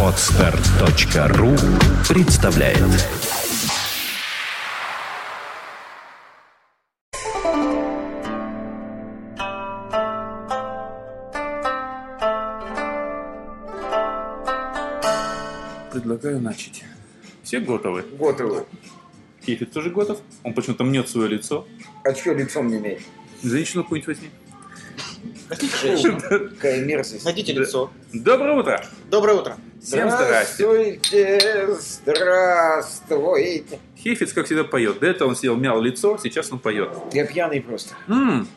Отстар.ру представляет Предлагаю начать. Все готовы? Готовы. Кефир тоже готов? Он почему-то мнет свое лицо. А что лицом не имеет? Женщину какую-нибудь возьми. Какая мерзость. Найдите лицо. Доброе утро! Доброе утро. Всем здрасте. Здравствуйте, здравствуйте. Хефиц, как всегда, поет. До этого он сидел, мял лицо, сейчас он поет. Я пьяный просто. М,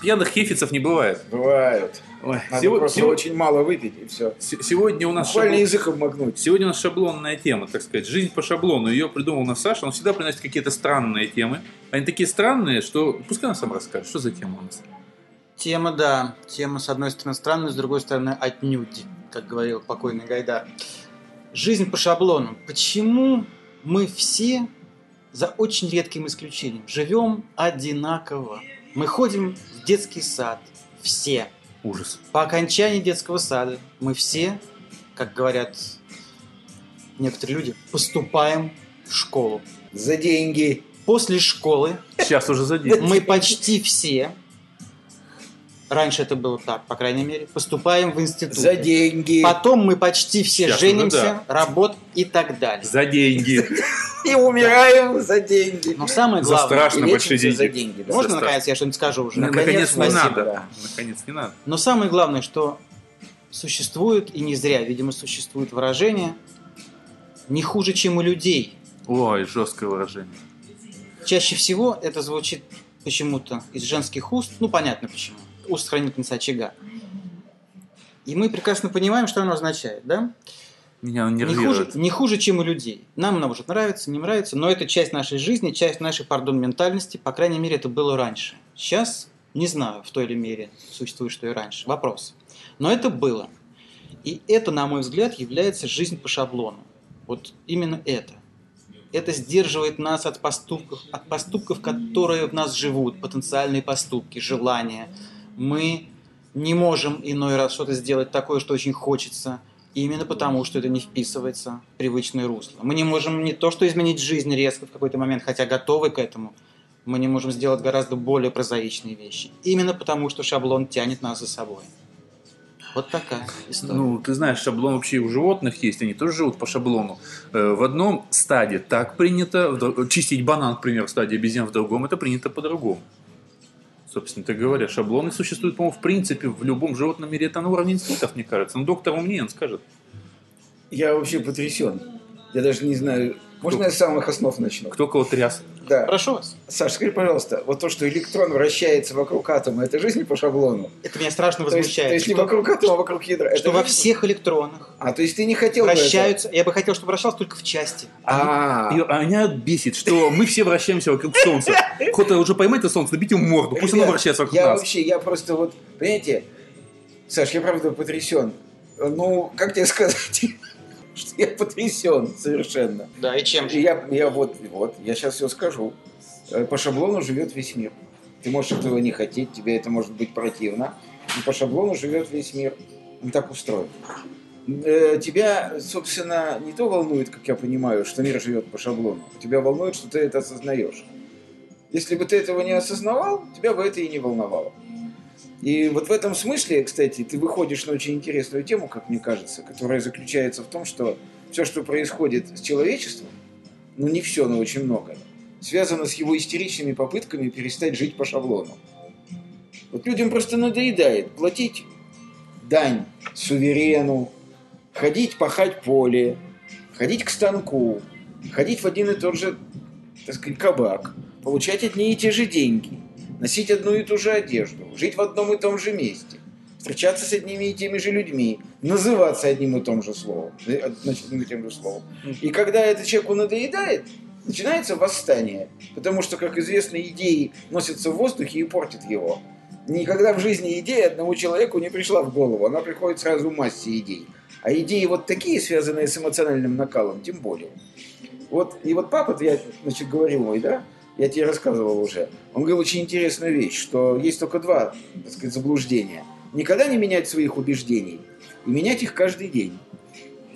пьяных хефицев не бывает. Бывают. Ой, Надо сего- просто сего- очень мало выпить и все. се- сегодня у нас Буквально шаблон- язык обмакнуть. Сегодня у нас шаблонная тема, так сказать. Жизнь по шаблону. Ее придумал нас Саша. Он всегда приносит какие-то странные темы. Они такие странные, что... Пускай он сам расскажет, что за тема у нас. Тема, да. Тема, с одной стороны, странная, с другой стороны, отнюдь, как говорил покойный Гайдар. Жизнь по шаблону. Почему мы все, за очень редким исключением, живем одинаково? Мы ходим в детский сад. Все. Ужас. По окончании детского сада мы все, как говорят некоторые люди, поступаем в школу. За деньги. После школы Сейчас уже за день. мы почти все, раньше это было так, по крайней мере, поступаем в институт. За деньги. Потом мы почти все Сейчас женимся, работ и так далее. За деньги. И умираем за деньги. Но самое За главное, страшно И большие лечимся за деньги. деньги. да. можно за наконец я что-нибудь скажу уже? Наконец, не спасибо, надо. да. Наконец, не надо. Но самое главное, что существует, и не зря, видимо, существует выражение «не хуже, чем у людей». Ой, жесткое выражение. Чаще всего это звучит почему-то из женских уст, ну понятно почему, уст хранительницы очага. И мы прекрасно понимаем, что оно означает, да? Меня он Не хуже, нервирует. не хуже, чем у людей. Нам оно может нравиться, не нравится, но это часть нашей жизни, часть нашей, пардон, ментальности. По крайней мере, это было раньше. Сейчас не знаю, в той или мере существует, что и раньше. Вопрос. Но это было. И это, на мой взгляд, является жизнь по шаблону. Вот именно это. Это сдерживает нас от поступков, от поступков, которые в нас живут, потенциальные поступки, желания. Мы не можем иной раз что-то сделать такое, что очень хочется, именно потому, что это не вписывается в привычное русло. Мы не можем не то, что изменить жизнь резко в какой-то момент, хотя готовы к этому, мы не можем сделать гораздо более прозаичные вещи. Именно потому, что шаблон тянет нас за собой. Вот такая история. Ну, ты знаешь, шаблон вообще у животных есть, они тоже живут по шаблону. Э, В одном стаде так принято, чистить банан, к примеру, в стадии обезьян, в другом это принято по-другому. Собственно так говоря, шаблоны существуют, по-моему, в принципе, в любом животном мире. Это на уровне инстинктов, мне кажется. Но доктор умнее, он скажет. Я вообще потрясен. Я даже не знаю. Можно я с самых основ начну? Кто кого тряс. Да. Прошу вас. Саш, скажи, пожалуйста, вот то, что электрон вращается вокруг атома, это жизнь по шаблону? Это меня страшно То есть, возмущает. то есть не что, вокруг атома, а вокруг ядра. Это что во жизнь? всех электронах А, то есть ты не хотел бы вращаются. Я бы хотел, чтобы вращалось только в части. этого? А, И а меня бесит, что мы все вращаемся вокруг Солнца. Кто-то уже поймает это Солнце, набить ему морду, пусть оно вращается вокруг Я нас. вообще, я просто вот, понимаете, Саш, я правда потрясен. Ну, как тебе сказать, что я потрясен совершенно. Да, и чем И я, я вот, вот, я сейчас все скажу. Э, По шаблону живет весь мир. Ты можешь этого не хотеть, тебе это может быть противно. Но по шаблону живет весь мир. Он так устроен. Э, Тебя, собственно, не то волнует, как я понимаю, что мир живет по шаблону. Тебя волнует, что ты это осознаешь. Если бы ты этого не осознавал, тебя бы это и не волновало. И вот в этом смысле, кстати, ты выходишь на очень интересную тему, как мне кажется, которая заключается в том, что все, что происходит с человечеством, ну не все, но очень много, связано с его истеричными попытками перестать жить по шаблону. Вот людям просто надоедает платить дань суверену, ходить пахать поле, ходить к станку, ходить в один и тот же, так сказать, кабак, получать одни и те же деньги, носить одну и ту же одежду, жить в одном и том же месте, встречаться с одними и теми же людьми, называться одним и том же словом, э, одним и тем же словом. И когда это человеку надоедает, начинается восстание, потому что, как известно, идеи носятся в воздухе и портят его. Никогда в жизни идея одному человеку не пришла в голову, она приходит сразу в массе идей. А идеи вот такие, связанные с эмоциональным накалом, тем более. Вот, и вот папа, я, значит, говорил мой, да, я тебе рассказывал уже, он говорил очень интересную вещь, что есть только два, так сказать, заблуждения. Никогда не менять своих убеждений и менять их каждый день.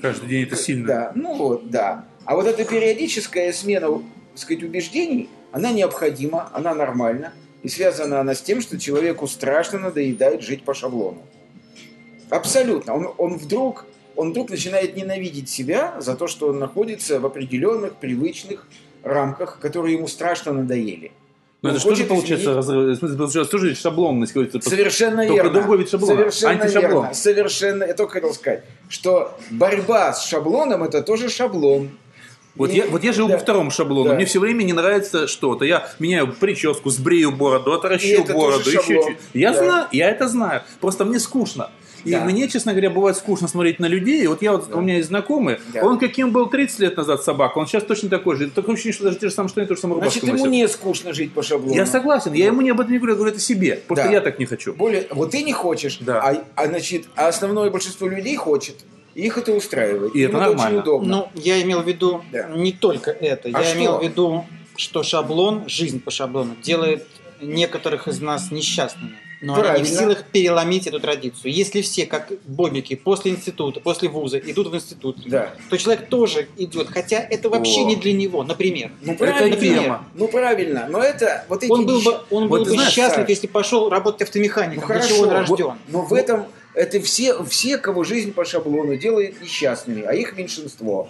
Каждый день это сильно. Да, ну вот, да. А вот эта периодическая смена, так сказать, убеждений, она необходима, она нормальна. И связана она с тем, что человеку страшно надоедает жить по шаблону. Абсолютно. Он, он, вдруг, он вдруг начинает ненавидеть себя за то, что он находится в определенных привычных рамках, которые ему страшно надоели. Но Он это что же хочет получается? раз- В смысле, получается, тоже шаблонность говорится. Совершенно Только верно. другой вид шаблона. Совершенно Антишаблон. верно. Совершенно. Я только хотел сказать, что борьба с шаблоном это тоже шаблон. Вот И- я, вот я живу да. по второму шаблону. Да. Мне все время не нравится что-то. Я меняю прическу, сбрею бороду, отращу бороду, еще чуть. Я Да. знаю, я это знаю. Просто мне скучно. И Да. мне, честно говоря, бывает скучно смотреть на людей. Вот я вот, Да. у меня есть знакомый, Да. он каким был 30 лет назад собака, он сейчас точно такой же. Такое ощущение, что даже те же самые штаны, то же самое Значит, ему носит. не скучно жить по шаблону. Я согласен, я ему не об этом не говорю, я говорю это себе. Просто Да. я так не хочу. Более, вот ты не хочешь, Да. а, а, значит, а основное большинство людей хочет. И их это устраивает. И Им это очень нормально. удобно. Ну, я имел в виду Да. не только это. А я что? имел в виду, что шаблон, жизнь по шаблону, делает некоторых из нас несчастными. Но они не в Правильно. силах переломить эту традицию. Если все, как бобики, после института, после вуза идут в институт, Да. то человек тоже идет, хотя это вообще О. не для него, например. Ну Это правильно. тема. Ну правильно. Но это вот эти Он был бы, он Вот был бы знаешь, счастлив, Саш, если пошел работать Ну автомехаником, для хорошо. чего он вот- рожден. но в этом это все, все, кого жизнь по шаблону делает несчастными, а их меньшинство.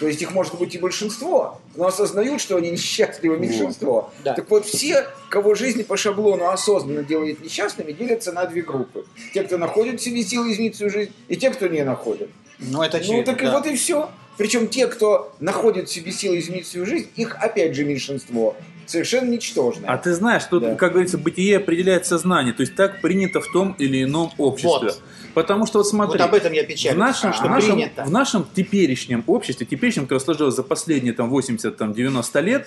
То есть их может быть и большинство, но осознают, что они несчастливы меньшинство. Да. Так вот, все, кого жизнь по шаблону осознанно делает несчастными, делятся на две группы. Те, кто находит в себе силы изменить свою жизнь, и те, кто не находит. Ну, это Ну очевидно, так и да. вот и все. Причем те, кто находит в себе силы изменить свою жизнь, их опять же меньшинство. Совершенно ничтожное. А ты знаешь, тут, Да. как говорится, бытие определяет сознание. То есть так принято в том или ином обществе. Вот. Потому что вот смотри, Вот об этом я в печалюсь, нашем, что в, нашем, принято. в нашем теперешнем обществе, теперешнем, которое сложилось за последние там, 80-90 лет,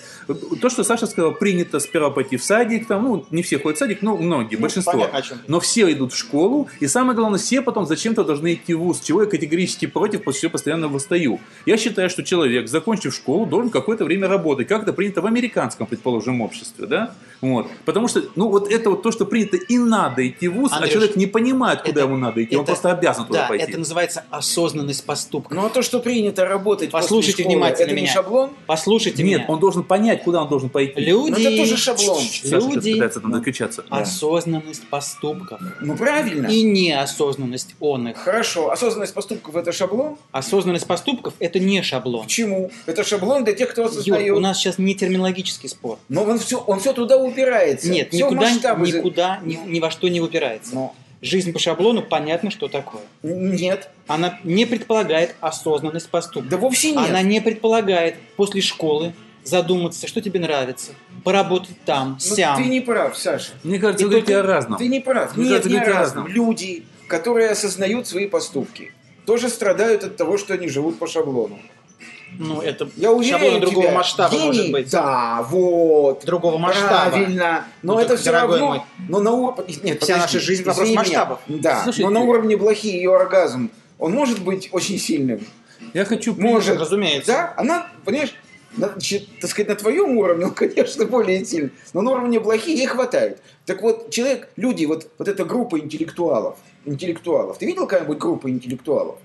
то, что Саша сказал, принято сперва пойти в садик, там, ну, не все ходят в садик, но многие, Ну, большинство. понятно, о чем ты. Но все идут в школу, и самое главное, все потом зачем-то должны идти в ВУЗ, чего я категорически против, после чего постоянно восстаю. Я считаю, что человек, закончив школу, должен какое-то время работать, как это принято в американском, предположим, обществе, да? Вот. Потому что, ну, вот это вот то, что принято, и надо идти в ВУЗ, а Андрюш, человек не понимает, куда это- ему надо идти, он это- просто обязан туда Да, пойти. это называется осознанность поступка. Ну а то, что принято работать Послушайте после школы, внимательно это не меня. шаблон? Послушайте Нет, меня. он должен понять, куда он должен пойти. Люди, Ну, это тоже шаблон. Саша люди, пытается там докричаться. осознанность поступков Ну правильно. и неосознанность он их. Хорошо, осознанность поступков это шаблон? Осознанность поступков – это не шаблон. Почему? Это шаблон для тех, кто Юр, осознает. у нас сейчас не терминологический спор. Но он все, он все туда упирается. Нет, Всё никуда, масштабы никуда, ни, ни во что не упирается. Но Жизнь по шаблону понятно, что такое. нет, Она не предполагает осознанность поступка. да вовсе нет. Она не предполагает после школы задуматься, что тебе нравится, поработать там, Ну, сям. ты не прав, Саша. Мне кажется, И вы говорите только- о разном. Ты не прав. Мне нет, кажется, не о разном. Люди, которые осознают свои поступки, тоже страдают от того, что они живут по шаблону. Ну, это Я шаблон другого тебя, масштаба гений- может быть. Да, вот. Другого масштаба. Правильно. Но Ну, это все дорогой равно. мой, но на уровне. Нет, вся наша жизнь вопрос меня. масштабов. Да. Слушайте, но на уровне блохи ее оргазм, он может быть очень сильным. Я хочу... Может. разумеется. Да, она, понимаешь, на- значит, так сказать, на твоем уровне, он, конечно, более сильный, но на уровне блохи ей хватает. Так вот, человек, люди, вот, вот эта группа интеллектуалов, интеллектуалов, ты видел какая-нибудь группа интеллектуалов?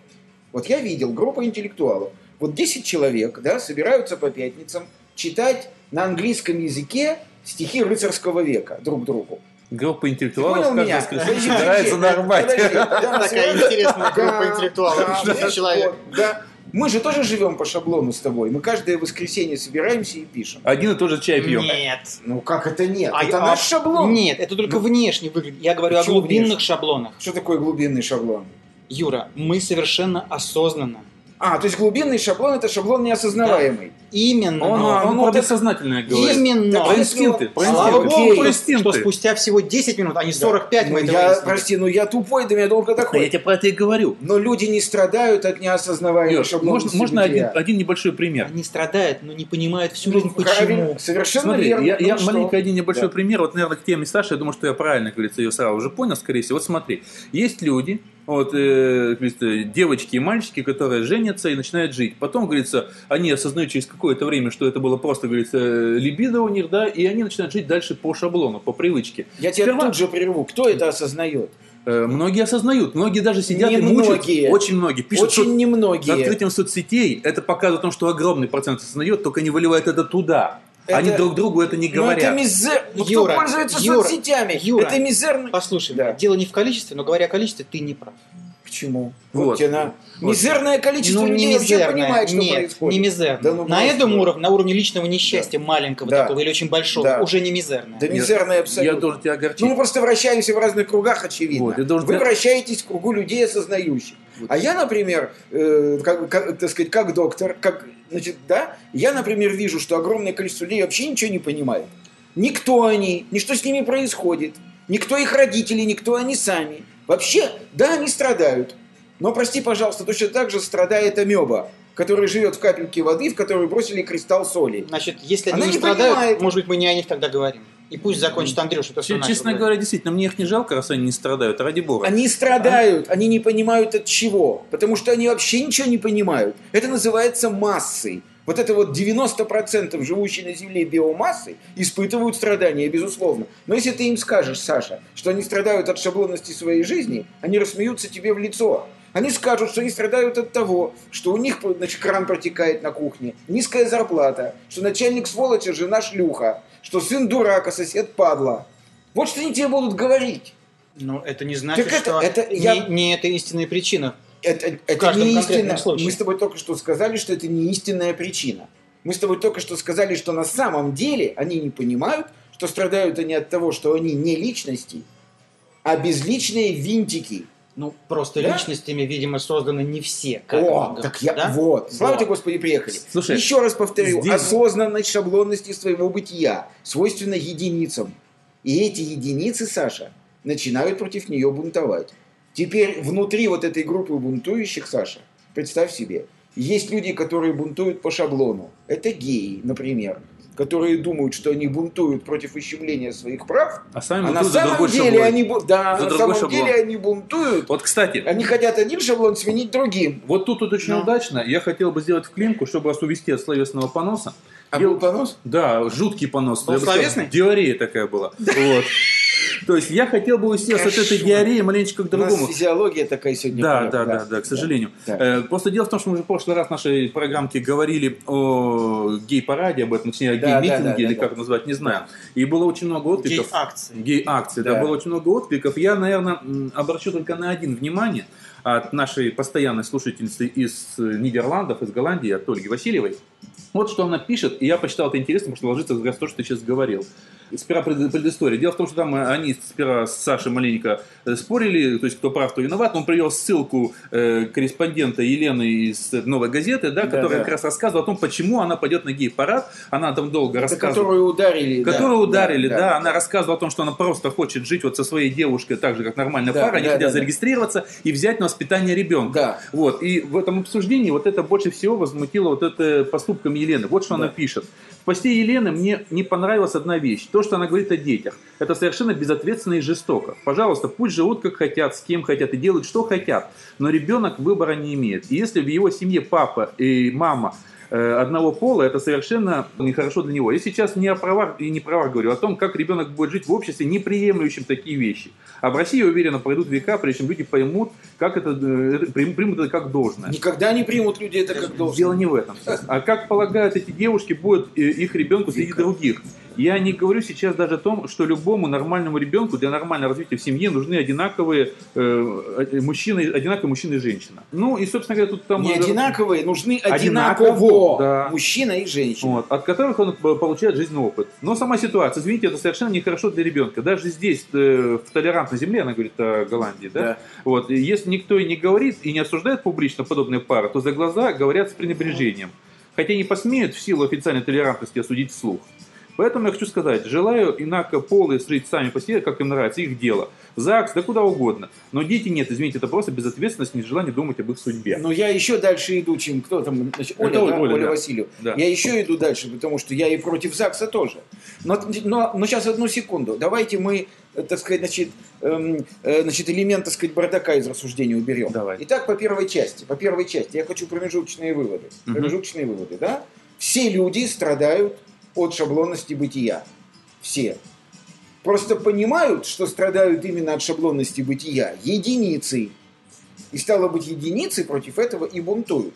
Вот я видел группа интеллектуалов. Вот 10 человек, да, собираются по пятницам читать на английском языке стихи рыцарского века друг другу. Группа интеллектуалов понял каждое меня? воскресенье Подожди, собирается нарвать. Такая интересная группа интеллектуалов. человек. Да. Мы же тоже живем по шаблону с тобой. Мы каждое воскресенье собираемся и пишем. Один и тот же чай пьем. Нет. Ну как это нет? А- это а- наш шаблон. Нет, это только внешне выглядит. Я говорю о глубинных внешне? шаблонах. Что такое глубинный шаблон? Юра, мы совершенно осознанно. А, то есть глубинный шаблон это шаблон неосознаваемый. Именно. Он, Ну, он ну, про так- бессознательное говорит. Именно. Про инстинкты. Про Слава инстинкты. богу, Про что инстинкты. спустя всего 10 минут, а не 45 Ну, мы это я, выяснили. прости, ну я тупой, да меня долго Да такой. я тебе про это и говорю. Но люди не страдают от неосознаваемых шаблонов. можно, можно один, один небольшой пример? Они страдают, но не понимают всю Ну, жизнь, правильно, почему. Совершенно Смотри, верно. я, Ну я что? маленький один небольшой Да. пример. Вот, наверное, к теме Саши, я думаю, что я правильно, как говорится, ее сразу уже понял, скорее всего. Вот смотри, есть люди, вот, э, говорится, девочки и мальчики, которые женятся и начинают жить. Потом, говорится, они осознают через какое-то время, что это было просто, говорится, либидо у них, да, и они начинают жить дальше по шаблону, по привычке. Я тебя Сперва- тут же прерву. Кто это осознает? Э, Многие осознают, многие даже сидят и Немногие. мучают. Очень многие. Пишут, Очень немногие. с открытием соцсетей это показывает о том, что огромный процент осознает, только не выливают это туда. Они Это- друг другу это не Ну, говорят. это мизер... Ну, кто Юра, пользуется Юра, соцсетями? Юра. Это мизерно. Послушай, Да. дело не в количестве, но говоря о количестве, ты не прав. Почему? Вот. Вот, тебе на... Вот. Мизерное количество ну, не людей вообще мизерное. понимает, что Нет, происходит. не мизерное. Да ну на этом уровне, на уровне личного несчастья маленького Да. такого или очень большого, Да. уже не мизерное. Да мизерное абсолютно. Я должен тебя огорчить. Ну, мы просто вращаемся в разных кругах, очевидно. Вот, Вы тебя- вращаетесь в кругу людей осознающих. А я, например, э, как, как, так сказать, как доктор, как, значит, да, я, например, вижу, что огромное количество людей вообще ничего не понимает. Никто они, ни что с ними происходит, никто их родители, никто они сами. Вообще, да, они страдают. Но, прости, пожалуйста, точно так же страдает амеба, которая живет в капельке воды, в которую бросили кристалл соли. Значит, если Она они не не страдают, понимает. может быть, мы не о них тогда говорим. И пусть закончит Андрюша то, что Че- начал Честно говорить. говоря, действительно, мне их не жалко, раз они не страдают, ради бога. Они страдают, они не понимают от чего, потому что они вообще ничего не понимают. Это называется массой. Вот это вот 90% живущей на Земле биомассы испытывают страдания, безусловно. Но если ты им скажешь, Саша, что они страдают от шаблонности своей жизни, они рассмеются тебе в лицо. Они скажут, что они страдают от того, что у них значит, кран протекает на кухне, низкая зарплата, что начальник сволочь, а жена шлюха, что сын дурак, а сосед падла. Вот что они тебе будут говорить. Но это не значит, Так это- что это не, я- не это истинная причина. Это, это не истина. случае. Мы с тобой только что сказали, что это не истинная причина. Мы с тобой только что сказали, что на самом деле они не понимают, что страдают они от того, что они не личности, а безличные винтики. Ну, просто Да? личностями, видимо, созданы не все. как О, так я... да? Вот. Слава Вот. тебе, Господи, приехали. Слушай, Еще раз повторю. здесь- Осознанность шаблонности своего бытия свойственна единицам. И эти единицы, Саша, начинают против нее бунтовать. Теперь внутри вот этой группы бунтующих, Саша, представь себе, есть люди, которые бунтуют по шаблону. Это геи, например, которые думают, что они бунтуют против ущемления своих прав, А сами а на самом деле шаблон. они, да, За на самом шаблон. деле они бунтуют. Вот, кстати, Они хотят один шаблон сменить другим. вот тут вот очень Ну. удачно. Я хотел бы сделать вклинку, чтобы вас увести от словесного поноса. А Я- был понос? Да, жуткий понос. Был сказал, словесный? Диарея такая была. Вот. То есть я хотел бы вас от этой диареи маленечко к У нас другому. физиология такая сегодня. Да, да, да, да, к сожалению. Э, Просто дело в том, что мы уже в прошлый раз в нашей программке говорили о гей-параде, об этом, точнее, о гей-митинге, или как назвать, не знаю. И было очень много откликов. Гей-акции. Гей-акции, да. Было очень много откликов. Я, наверное, обращу только на один внимание от нашей постоянной слушательницы из э, Нидерландов, из Голландии, от Ольги Васильевой. Вот что она пишет, и я посчитал это интересно, потому что ложится как раз то, что ты сейчас говорил. Сперва пред- предыстория. Дело в том, что там э, они сперва с Сашей маленько э, спорили, то есть кто прав, кто виноват. Он привел ссылку э, корреспондента Елены из э, «Новой газеты», да, Да, которая да. как раз рассказывала о том, почему она пойдет на гей-парад. Она там долго Это рассказывала. которую ударили. да, Которую ударили, да, да. Она рассказывала о том, что она просто хочет жить вот со своей девушкой так же, как нормальная Да, пара. Они да, хотят да, да. зарегистрироваться и взять на воспитание ребенка. Да. Вот. И в этом обсуждении вот это больше всего возмутило вот это поступком Елены. Вот что Да. она пишет. В посте Елены мне не понравилась одна вещь. То, что она говорит о детях. Это совершенно безответственно и жестоко. Пожалуйста, пусть живут как хотят, с кем хотят и делают, что хотят. Но ребенок выбора не имеет. И если в его семье папа и мама одного пола, это совершенно нехорошо для него. Я сейчас не о правах и не правах говорю, а о том, как ребенок будет жить в обществе, не приемлющем такие вещи. А в России, я уверен, пройдут века, прежде чем люди поймут, как это, э, это- примут это как должное. Никогда не примут люди это как должное. Дело не в этом. А как полагают эти девушки, будет э, их ребенку среди других. Я не говорю сейчас даже о том, что любому нормальному ребенку для нормального развития в семье нужны одинаковые э, э, мужчины, одинаковые мужчина и женщина. Ну и, собственно говоря, тут там... Не одинаковые, нужны Одинаково, одинаково. да. Мужчина и женщина. Вот, от которых он получает жизненный опыт. Но сама ситуация, извините, это совершенно нехорошо для ребенка. Даже здесь, э, в толерантной земле, она говорит о Голландии, да? Да. Вот, если никто и не говорит, и не осуждает публично подобные пары, то за глаза говорят с пренебрежением. Хотя не посмеют в силу официальной толерантности осудить вслух. Поэтому я хочу сказать, желаю инакополые жить сами по себе, как им нравится, их дело. ЗАГС, да куда угодно. Но дети нет, извините, это просто безответственность, нежелание думать об их судьбе. Но я еще дальше иду, чем кто там, значит, Оля, Это да? Оля, Оля да. Васильева. Да. Я еще иду дальше, потому что я и против ЗАГСа тоже. Но, но, но сейчас одну секунду. Давайте мы, так сказать, значит, эм, э, значит, элемент, так сказать, бардака из рассуждения уберем. Давай. Итак, по первой части. По первой части я хочу промежуточные выводы. Мгм. Промежуточные выводы, да? Все люди страдают от шаблонности бытия. Все. Просто понимают, что страдают именно от шаблонности бытия единицы. И стало быть, единицы против этого и бунтуют.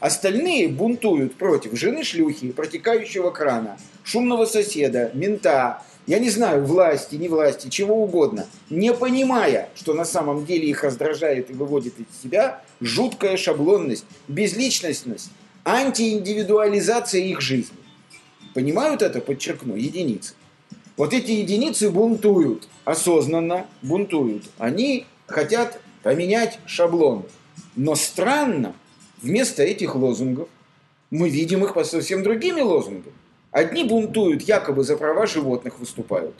Остальные бунтуют против жены шлюхи, протекающего крана, шумного соседа, мента, я не знаю, власти, не власти, чего угодно, не понимая, что на самом деле их раздражает и выводит из себя жуткая шаблонность, безличностность, антииндивидуализация их жизни. Понимают это, подчеркну, единицы. Вот эти единицы бунтуют, осознанно бунтуют. Они хотят поменять шаблон. Но странно, вместо этих лозунгов мы видим их по совсем другими лозунгами. Одни бунтуют, якобы за права животных выступают.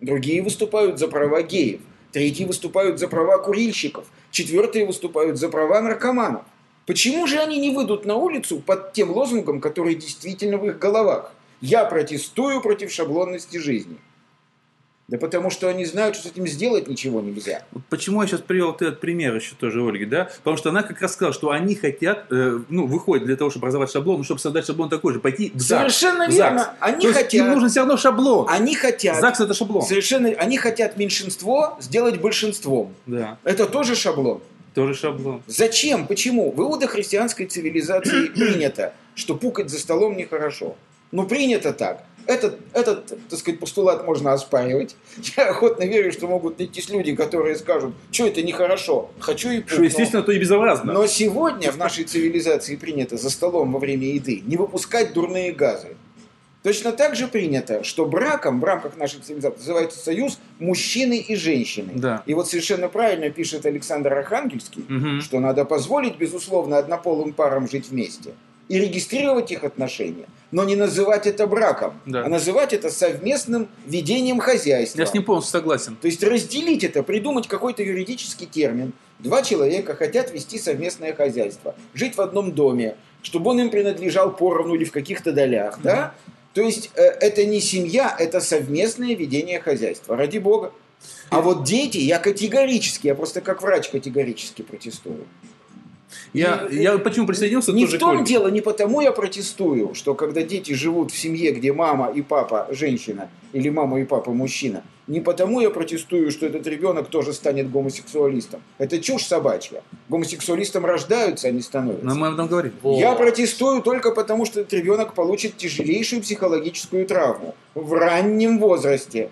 Другие выступают за права геев. Третьи выступают за права курильщиков. Четвертые выступают за права наркоманов. Почему же они не выйдут на улицу под тем лозунгом, который действительно в их головах? Я протестую против шаблонности жизни. Да потому что они знают, что с этим сделать ничего нельзя. Вот Почему я сейчас привел этот пример еще тоже Ольги, да? Потому что она как раз сказала, что они хотят, э, ну, выходят для того, чтобы образовать шаблон, ну, чтобы создать шаблон такой же, пойти в ЗАГС. Совершенно в ЗАГС. верно. Они То есть хотят- им нужен все равно шаблон. Они хотят... ЗАГС это шаблон. Совершенно... Они хотят меньшинство сделать большинством. Да, Это тоже шаблон. тоже шаблон. Зачем? Почему? В иудохристианской цивилизации принято, что пукать за столом нехорошо. Ну, принято так. Этот, этот, так сказать, постулат можно оспаривать. Я охотно верю, что могут найтись люди, которые скажут, что это нехорошо, хочу и Что, естественно, то и безобразно. Но сегодня в нашей цивилизации принято за столом во время еды не выпускать дурные газы. Точно так же принято, что браком в рамках нашей цивилизации называется союз мужчины и женщины. Да. И вот совершенно правильно пишет Александр Архангельский, Мгм. что надо позволить, безусловно, однополым парам жить вместе и регистрировать их отношения, но не называть это браком, Да. а называть это совместным ведением хозяйства. Я с ним полностью согласен. То есть разделить это, придумать какой-то юридический термин. Два человека хотят вести совместное хозяйство, жить в одном доме, чтобы он им принадлежал поровну или в каких-то долях, да? То есть э, это не семья, это совместное ведение хозяйства, ради бога. А вот дети, я категорически, я просто как врач категорически протестую. Я, И- я почему присоединился Не тоже в том Ольге. дело, не потому я протестую, что когда дети живут в семье, где мама и папа женщина, или мама и папа мужчина, не потому я протестую, что этот ребенок тоже станет гомосексуалистом. Это чушь собачья. Гомосексуалистом рождаются, а не становятся. Но мы об этом говорим. Я протестую только потому, что этот ребенок получит тяжелейшую психологическую травму в раннем возрасте.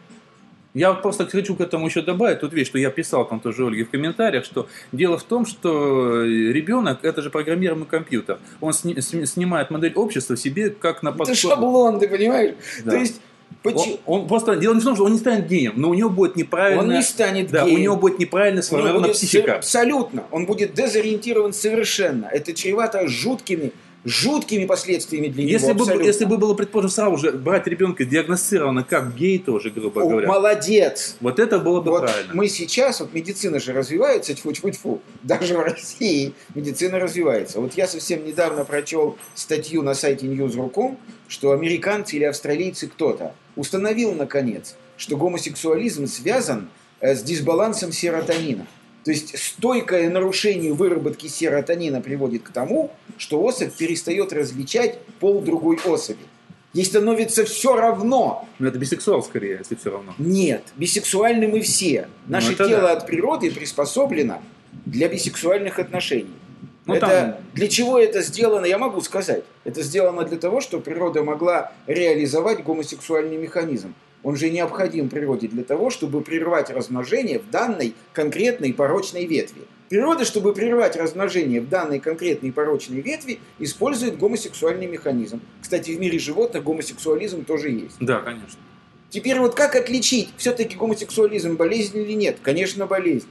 Я просто хочу к этому еще добавить тут вещь, что я писал там тоже Ольге в комментариях, что дело в том, что ребенок это же программируемый компьютер. Он сни- сни- снимает модель общества себе как на Это подсо- шаблон, ты понимаешь? Да. То есть, Он, почему- он просто дело не в том, что он не станет геем, но у него будет неправильно. он не станет да, геем. у него будет неправильно сформирована психика. Абсолютно. Он будет дезориентирован совершенно. Это чревато жуткими, жуткими последствиями для Если него. бы, абсолютно. если бы было, предположим, сразу же брать ребенка диагностировано как гей тоже, грубо О, говоря, молодец. вот это было бы Вот правильно. мы сейчас, вот медицина же развивается, тьфу-тьфу-тьфу, даже в России медицина развивается. Вот я совсем недавно прочел статью на сайте News.ru.com, что американцы или австралийцы кто-то установил, наконец, что гомосексуализм связан э, с дисбалансом серотонина. То есть стойкое нарушение выработки серотонина приводит к тому, что особь перестает различать пол другой особи. Ей становится все равно, Но это бисексуал скорее, если все равно. нет, бисексуальны мы все. Наше Ну, тело да. от природы приспособлено для бисексуальных отношений. Ну, это, там- Для чего это сделано, я могу сказать. Это сделано для того, чтобы природа могла реализовать гомосексуальный механизм. Он же необходим природе для того, чтобы прервать размножение в данной конкретной порочной ветви. Природа, чтобы прервать размножение в данной конкретной порочной ветви, использует гомосексуальный механизм. Кстати, в мире животных гомосексуализм тоже есть. Да, конечно. Теперь вот как отличить, все-таки гомосексуализм болезнь или нет? Конечно, болезнь.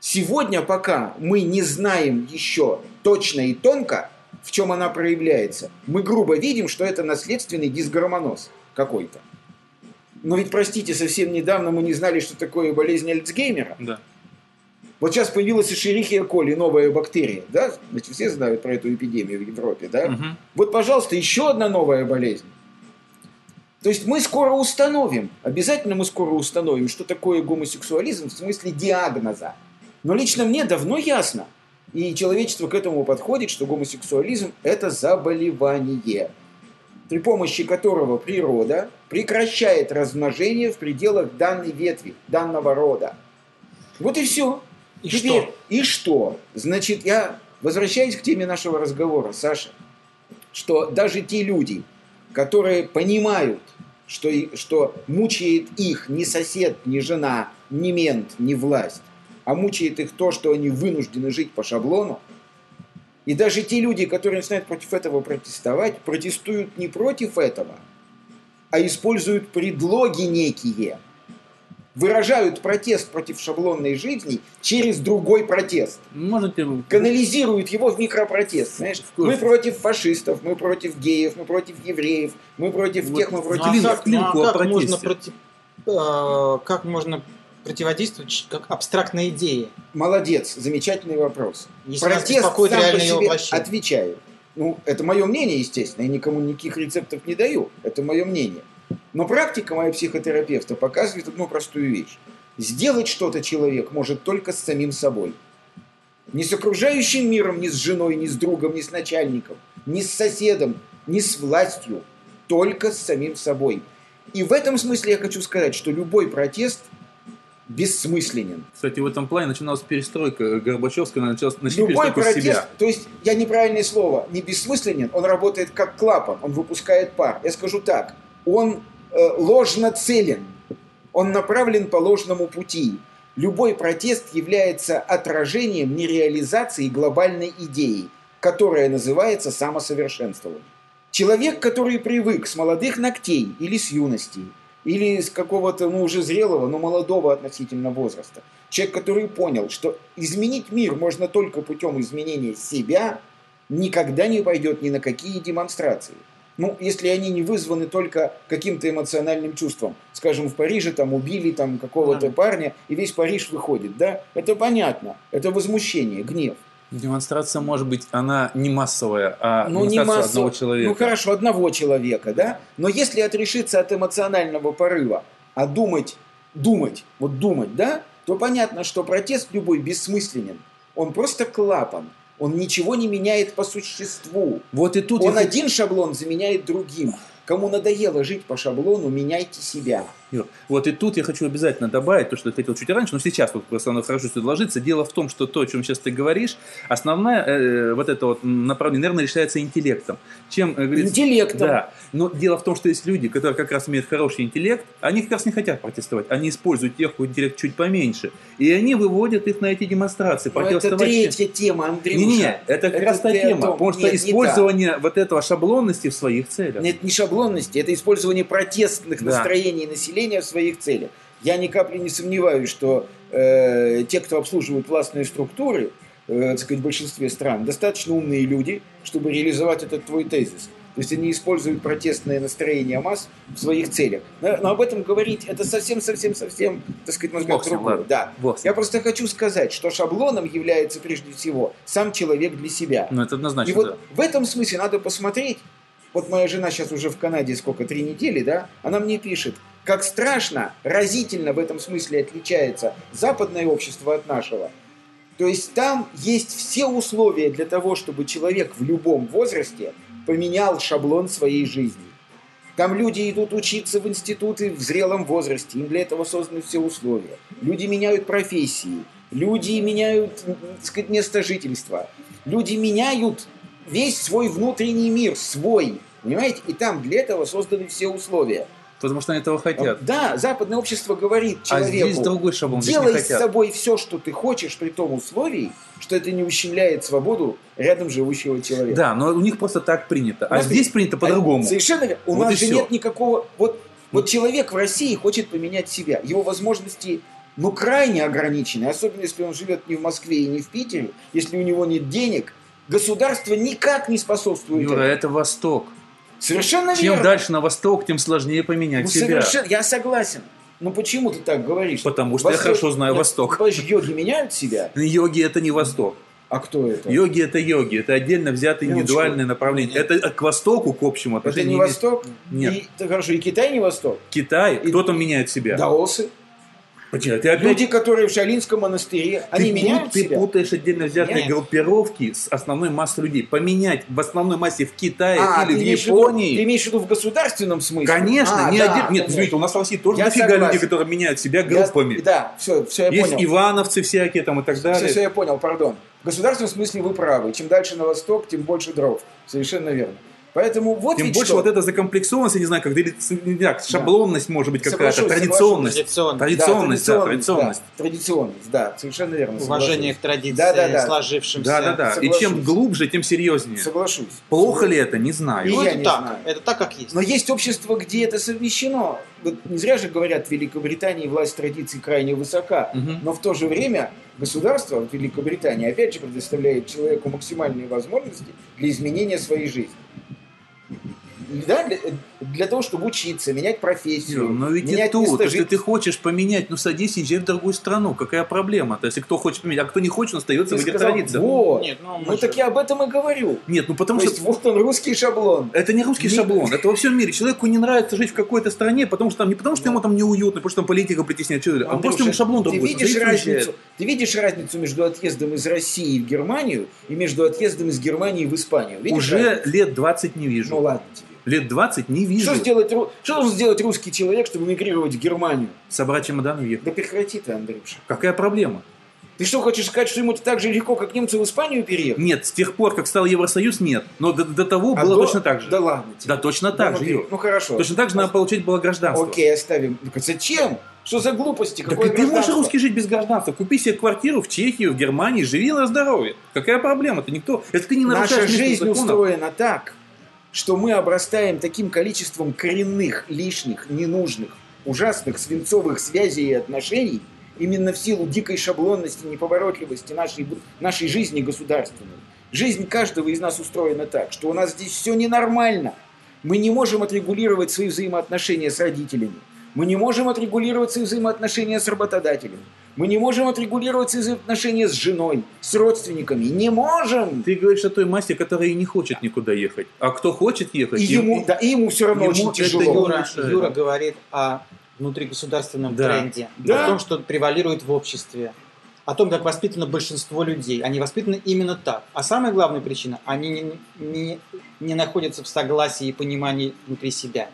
Сегодня, пока мы не знаем еще точно и тонко, в чем она проявляется, мы грубо видим, что это наследственный дисгормоноз какой-то. Но ведь, простите, совсем недавно мы не знали, что такое болезнь Альцгеймера. Да. Вот сейчас появилась Эшерихия коли, новая бактерия, да? Значит, все знают про эту эпидемию в Европе, да? Мгм. Вот, пожалуйста, еще одна новая болезнь. То есть мы скоро установим, обязательно мы скоро установим, что такое гомосексуализм в смысле диагноза. Но лично мне давно ясно, и человечество к этому подходит, что гомосексуализм – это заболевание. При помощи которого природа прекращает размножение в пределах данной ветви, данного рода. Вот и все. И Теперь, что? И что? Значит, я возвращаюсь к теме нашего разговора, Саша, что даже те люди, которые понимают, что, что мучает их не сосед, не жена, не мент, не власть, а мучает их то, что они вынуждены жить по шаблону, и даже те люди, которые начинают против этого протестовать, протестуют не против этого, а используют предлоги некие, выражают протест против шаблонной жизни через другой протест Можете вы- канализируют его в микропротест. Знаешь, мы против фашистов, мы против геев, мы против евреев, мы против Вот. тех, мы Ну, против... а Клин- как, ну, а как можно протесте. проти- э, как можно противодействовать как абстрактной идее? Молодец, замечательный вопрос. Если Протест сам по себе, отвечаю. Ну, это мое мнение, естественно, я никому никаких рецептов не даю, это мое мнение. Но практика моя психотерапевта показывает одну простую вещь. Сделать что-то человек может только с самим собой. Не с окружающим миром, ни с женой, ни с другом, ни с начальником, ни с соседом, ни с властью. Только с самим собой. И в этом смысле я хочу сказать, что любой протест бессмысленен. Кстати, в этом плане начиналась перестройка Горбачевская, началась, начали Любой протест, себя. то есть я неправильное слово, не бессмысленен, он работает как клапан, он выпускает пар. Я скажу так, он э, ложно целен, он направлен по ложному пути. Любой протест является отражением нереализации глобальной идеи, которая называется самосовершенствование. Человек, который привык с молодых ногтей или с юности, или с какого-то, ну, уже зрелого, но молодого относительно возраста, человек, который понял, что изменить мир можно только путем изменения себя, никогда не пойдет ни на какие демонстрации. Ну, если они не вызваны только каким-то эмоциональным чувством. Скажем, в Париже там убили там какого-то Да. парня, и весь Париж выходит, да? Это понятно. Это возмущение, гнев. Демонстрация, может быть, она не массовая, а Ну, не массово. одного человека. Ну, хорошо, одного человека, да? Но если отрешиться от эмоционального порыва, а думать, думать, вот думать, да, то понятно, что протест любой бессмысленен. Он просто клапан. Он ничего не меняет по существу. Вот и тут я Он хот- один шаблон заменяет другим. Кому надоело жить по шаблону, меняйте себя. Юр, Вот и тут я хочу обязательно добавить то, что я хотел чуть раньше, но сейчас вот просто оно хорошо сюда ложится. Дело в том, что то, о чем сейчас ты говоришь, основная э, вот это вот направление, наверное, решается интеллектом. Чем, э, Интеллектом. Да, но дело в том, что есть люди, которые как раз имеют хороший интеллект, они как раз не хотят протестовать, они используют тех, у интеллект чуть поменьше, и они выводят их на эти демонстрации. Но это третья тема, Андрюша. Не-не, это как раз та тема, том. потому что Нет, не использование вот этого шаблонности в своих целях. Это не шаблонности, это использование протестных Да. настроений населения в своих целях. Я ни капли не сомневаюсь, что э, те, кто обслуживают властные структуры, э, так сказать, в большинстве стран, достаточно умные люди, чтобы реализовать этот твой тезис. То есть они используют протестное настроение масс в своих целях. Но, но об этом говорить, это совсем-совсем-совсем, так сказать, взгляд Бог другое. Да. Вот. Я просто хочу сказать, что шаблоном является прежде всего сам человек для себя. Ну, это однозначно, И вот да. в этом смысле надо посмотреть. Вот моя жена сейчас уже в Канаде сколько, три недели, да? Она мне пишет, как страшно, разительно в этом смысле отличается западное общество от нашего. То есть там есть все условия для того, чтобы человек в любом возрасте поменял шаблон своей жизни. Там люди идут учиться в институты в зрелом возрасте, им для этого созданы все условия. Люди меняют профессии, люди меняют, так сказать, место жительства, люди меняют весь свой внутренний мир, свой, понимаете? И там для этого созданы все условия. Потому что они этого хотят. Да, западное общество говорит А человеку, здесь другой шаблон, здесь делай с хотят. собой все, что ты хочешь, при том условии, что это не ущемляет свободу рядом живущего человека. Да, но у них просто так принято. А здесь принято по-другому. А Совершенно верно. У Вот нас же всё. нет никакого... Вот, вот человек в России хочет поменять себя. Его возможности ну, крайне ограничены. Особенно, если он живет не в Москве и не в Питере. Если у него нет денег. Государство никак не способствует Юра, этому. это Восток. Совершенно Чем верно. дальше на восток, тем сложнее поменять Ну, себя. совершенно... Я согласен. Ну, почему ты так говоришь? Потому что я Восток- хорошо знаю Нет, Восток. подожди, йоги меняют себя? Йоги это не Восток. А кто это? Йоги это йоги, это отдельно взятые Минуточку. индивидуальные направления. Это к Востоку, к общему Это отношению. не Восток? Нет. И, хорошо, и Китай не Восток? Китай, И- кто там меняет себя? Даосы? Почему? Ты опять Люди, которые в Шалинском монастыре, они ты, меняют пут- ты себя? путаешь отдельно взятые Меняют. группировки с основной массой людей. Поменять в основной массе в Китае А, или в в виду, Японии. ты имеешь в виду в государственном смысле? Конечно, А, не да, один. Нет, извините, у нас в России тоже Я дофига согласен. людей, которые меняют себя Я- группами. да, все, все я Есть понял. ивановцы всякие там и так далее. Все, все, я понял, пардон. В государственном смысле вы правы. Чем дальше на восток, тем больше дров. Совершенно верно. Поэтому вот Тем ведь больше что. вот эта закомплексованность, я не знаю, как или, не знаю, шаблонность может быть какая-то, Соглашусь, традиционность. Традиционно. Традиционность, да, Да, традиционность. Да, традиционность, да, совершенно верно. Уважение к соглашусь. традиции, Да, да, да. сложившимся. Да, да, да. И Соглашусь. чем глубже, тем серьезнее. Соглашусь. Плохо ли это, не знаю. И Ну, я это не так. знаю. Это так, как есть. Но есть общество, где это совмещено. Вот не зря же говорят, в Великобритании власть традиций крайне высока. Мгм. Но в то же время государство в Великобритании опять же предоставляет человеку максимальные возможности для изменения своей жизни. Да, для, для того, чтобы учиться, менять профессию, Но ведь и менять тут, место если жительства. ты хочешь поменять, ну садись и езжай в другую страну. Какая проблема-то? Если кто хочет поменять, а кто не хочет, он остается в Ты этих сказал, традициях. вот. Нет, ну, мы Ну же- так я об этом и говорю. Нет, ну потому То что есть вот он русский шаблон. это не русский Не- шаблон, это во всем мире. Человеку не нравится жить в какой-то стране, потому что там не потому, что ему там неуютно, потому что там политика притесняет, что- а просто ему шаблон ты другой. видишь Садится и разницу? Ты видишь разницу между отъездом из России в Германию и между отъездом из Германии в Испанию? Видишь Уже разницу? лет 20 не вижу. Ну ладно тебе. Лет 20 не вижу. Что, сделать, что должен сделать русский человек, чтобы мигрировать в Германию? Собрать чемодан и уехать. Да прекрати ты, Андрюша. Какая проблема? Ты что, хочешь сказать, что ему так же легко, как немцу в Испанию переехать? Нет, с тех пор, как стал Евросоюз, нет. Но до, до того А было до- точно так же. Да ладно тебе. Да, точно Да, так ну же, Юр. Ну хорошо. Точно так же надо получить было гражданство. Окей, оставим. Ну, Зачем? Что за глупости? Так Какое и ты можешь русский жить без гражданства. Купи себе квартиру в Чехии, в Германии, живи на здоровье. Какая проблема? Ты никто. Если ты не нарушаешь Наша жизнь законов, устроена так, что мы обрастаем таким количеством коренных, лишних, ненужных, ужасных свинцовых связей и отношений именно в силу дикой шаблонности, неповоротливости нашей, нашей жизни государственной. Жизнь каждого из нас устроена так, что у нас здесь все ненормально. Мы не можем отрегулировать свои взаимоотношения с родителями. Мы не можем отрегулировать свои взаимоотношения с работодателем. Мы не можем отрегулировать свои взаимоотношения с женой, с родственниками. Не можем! ты говоришь о той массе, которая и не хочет никуда ехать. А кто хочет ехать, И им- ему, да, и ему все равно ему очень тяжело. Юра. Юра говорит о внутригосударственном Да. тренде, Да. о том, что превалирует в обществе, о том, как воспитано большинство людей. Они воспитаны именно так. А самая главная причина, они не, не- не находятся в согласии и понимании внутри себя.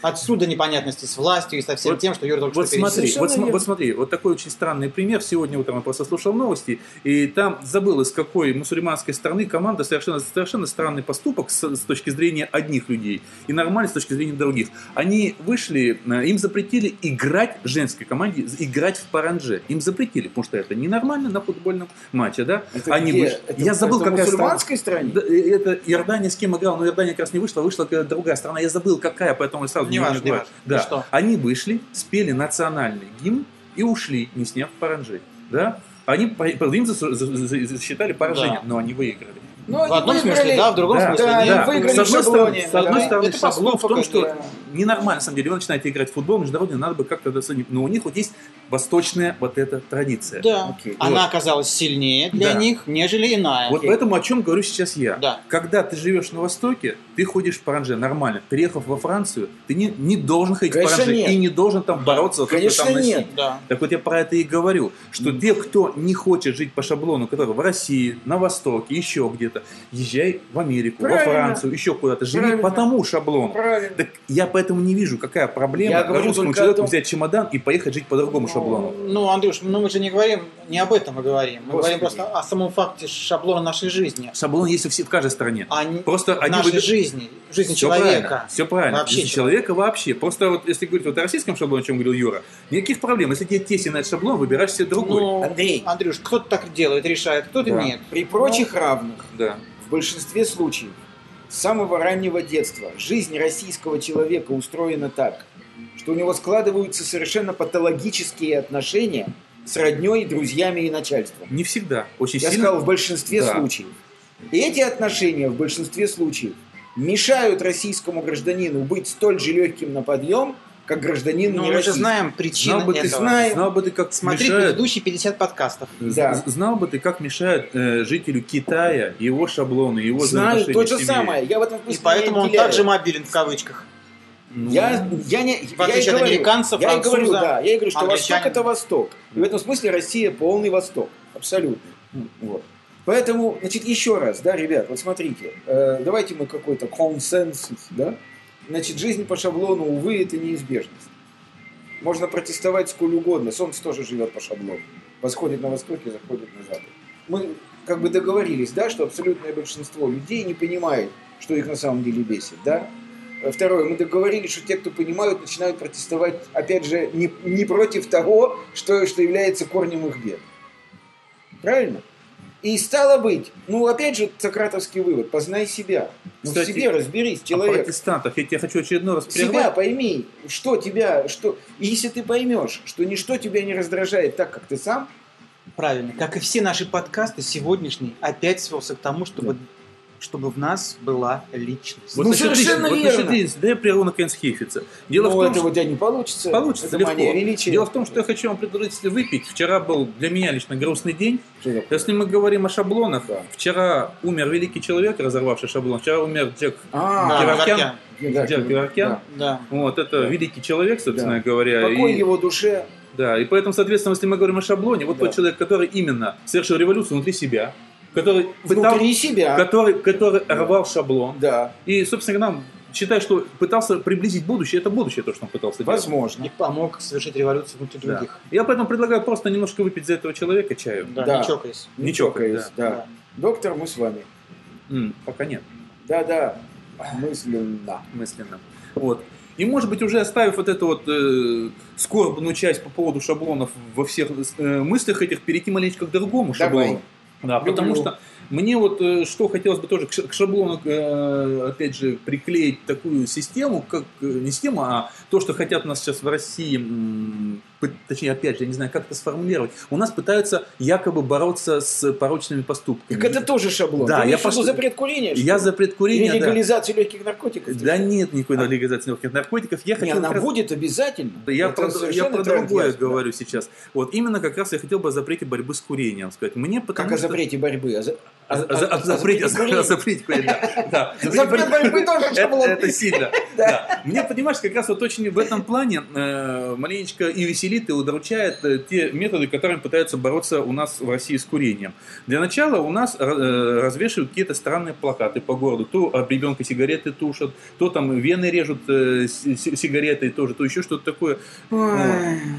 Отсюда непонятности с властью и со всем Вот- тем, что Юра только Вот что смотри, вот, см- вот смотри, вот такой очень странный пример. Сегодня утром я просто слушал новости, и там забыл, из какой мусульманской страны команда совершенно, совершенно странный поступок с, с точки зрения одних людей и нормальный с точки зрения других. Они вышли, э, им запретили играть женской команде, играть в паранже. Им запретили, потому что это ненормально на футбольном матче, да? Это Они где? вышли- Это- Я забыл, это в какая страна. мусульманской стране? Да, э, это Иордания с кем играл, но Иордания как раз не вышла, вышла другая страна. Я забыл, какая, поэтому я сразу Не не важно, не. Да. Что? Они вышли, спели национальный гимн и ушли, не сняв паранжи. Да? Они им зас- за- за- засчитали поражение, Да. но они выиграли. Ну, В одном выиграли. смысле да, в другом Да, смысле да, нет. они выиграли с одной стороны, с одной да. стороны Это шаблон в том, поступок, что да. ненормально, на самом деле, вы начинаете играть в футбол международный, надо бы как-то доценить. Но у них вот есть восточная вот эта традиция. Да. Окей. Она Вот. оказалась сильнее для Да. них, нежели иная. Вот поэтому о чем говорю сейчас я. Да. Когда ты живешь на Востоке, ты ходишь в паранже нормально. Приехав во Францию, ты не, не должен ходить Конечно, в паранже нет. и не должен там бороться за то, что Конечно, там носить. нет. Да. Так вот я про это и говорю, что те, кто не хочет жить по шаблону, который в России, на Востоке, еще где-то, езжай в Америку, Правильно. во Францию, еще куда-то, живи Правильно. по тому шаблону. Правильно. Так я поэтому не вижу, какая проблема Я говорю русскому человеку том- взять чемодан и поехать жить по другому шаблону. Ну, Андрюш, ну мы же не говорим, не об этом мы говорим. Мы Господи. говорим просто о самом факте шаблона нашей жизни. Шаблон есть у всех, в каждой стране. А Просто в они нашей выбер- жизни, в жизни Все правильно, человека. все правильно. Вообще Жизнь человека вообще. Просто вот если говорить вот о российском шаблоне, о чем говорил Юра, никаких проблем. Если тебе тесен этот шаблон, выбираешь себе другой. Ну, Андрей. Андрюш, кто-то так делает, решает, кто-то Да. нет. При прочих равных, Да. В большинстве случаев, с самого раннего детства, жизнь российского человека устроена так, что у него складываются совершенно патологические отношения с родней, друзьями и начальством. Не всегда. Очень Я сильно. сказал, в большинстве Да. случаев. И эти отношения в большинстве случаев мешают российскому гражданину быть столь же легким на подъем, как гражданин Ну, не мы же российский. знаем причины Знал бы, ты, этого. знаем. знал бы ты, как Смотри мешает, предыдущие 50 подкастов. Да. знал бы ты, как мешает э, жителю Китая его шаблоны, его Знаю, то же самое. Я в этом И поэтому он также мобилен в кавычках. Ну, Я, я не, В я и говорю, американцев, я и говорю, да, я и говорю, что. Восток это Восток. И в этом смысле Россия полный Восток, абсолютно. Вот. Поэтому, значит, еще раз, да, ребят, вот смотрите, э, давайте мы какой-то консенсус, да, значит, жизнь по шаблону, увы, это неизбежность. Можно протестовать сколь угодно, Солнце тоже живет по шаблону. Восходит на востоке, заходит на запад. Мы как бы договорились, да, что абсолютное большинство людей не понимает, что их на самом деле бесит, да. Второе, мы договорились, что те, кто понимают, начинают протестовать, опять же, не, не против того, что, что является корнем их бед. Правильно? И стало быть, ну, опять же, сократовский вывод, познай себя. Ну, Кстати, в себе разберись, А человек. протестантов, я тебя хочу очередной раз Себя прервать. пойми, что тебя, что... И если ты поймешь, что ничто тебя не раздражает так, как ты сам, Правильно. Как и все наши подкасты, сегодняшний опять свелся к тому, чтобы, чтобы в нас была личность. Ну, насчет совершенно личности- верно. Вот насчет личности, да я прерву наконец Хейфица. Дело ну, в том, это что у тебя не получится. Получится это легко. величия. Дело в том, что я хочу вам предложить выпить. Вчера был для меня лично грустный день. Если мы говорим о шаблонах, Да. вчера умер великий человек, разорвавший шаблон. Вчера умер Джек, А, Геворкян. Геворкян. да, Джек Геворкян. Да. Вот, это Да. великий человек, собственно Да. говоря. Покой И- его душе. Да, и поэтому, соответственно, если мы говорим о шаблоне, вот Да. тот человек, который именно совершил революцию внутри себя, который пытал, Внутри себя. который, который Да. рвал шаблон. Да, И, собственно, нам считаю, что пытался приблизить будущее. Это будущее то, что он пытался делать. возможно. И помог совершить революцию внутри Да. других. Я поэтому предлагаю просто немножко выпить за этого человека чаю. Да, Да. не чокаясь. Не чокаясь, чокаясь, да. Доктор, мы с вами. М, пока нет, Да-да, мысленно. мысленно. Вот. И, может быть, уже оставив вот эту вот э, скорбную часть по поводу шаблонов во всех э, мыслях этих, перейти маленечко к другому Давай. шаблону. Да, потому Люблю. что мне вот э, что хотелось бы тоже к шаблону, э, опять же, приклеить такую систему, как э, не систему, а то, что хотят у нас сейчас в России, точнее, опять же, я не знаю, как это сформулировать. У нас пытаются якобы бороться с порочными поступками. Так это тоже шаблон. Да, Ты я просто- запрет курения? что Я ли? за предкурение, Или да. легализацию легких наркотиков? Да что? нет никакой легализации легких наркотиков. Я Не, хочу она раз- будет обязательно. Да я Это про, я про другое ясно, да. говорю сейчас. Вот именно как раз я хотел бы о запрете борьбы с курением сказать. Мне потому Как что... борьбы? О, за- О, о- о- о- о- о запрете, о курения? запрете курения, да. Да. Запрет борьбы тоже Это, шаблон. это сильно. Мне, понимаешь, как раз вот очень в этом плане э, маленечко и веселит, и удручает э, те методы, которыми пытаются бороться у нас в России с курением. Для начала у нас э, развешивают какие-то странные плакаты по городу. То об ребенка сигареты тушат, то там вены режут э, си- си- сигаретой тоже, то еще что-то такое.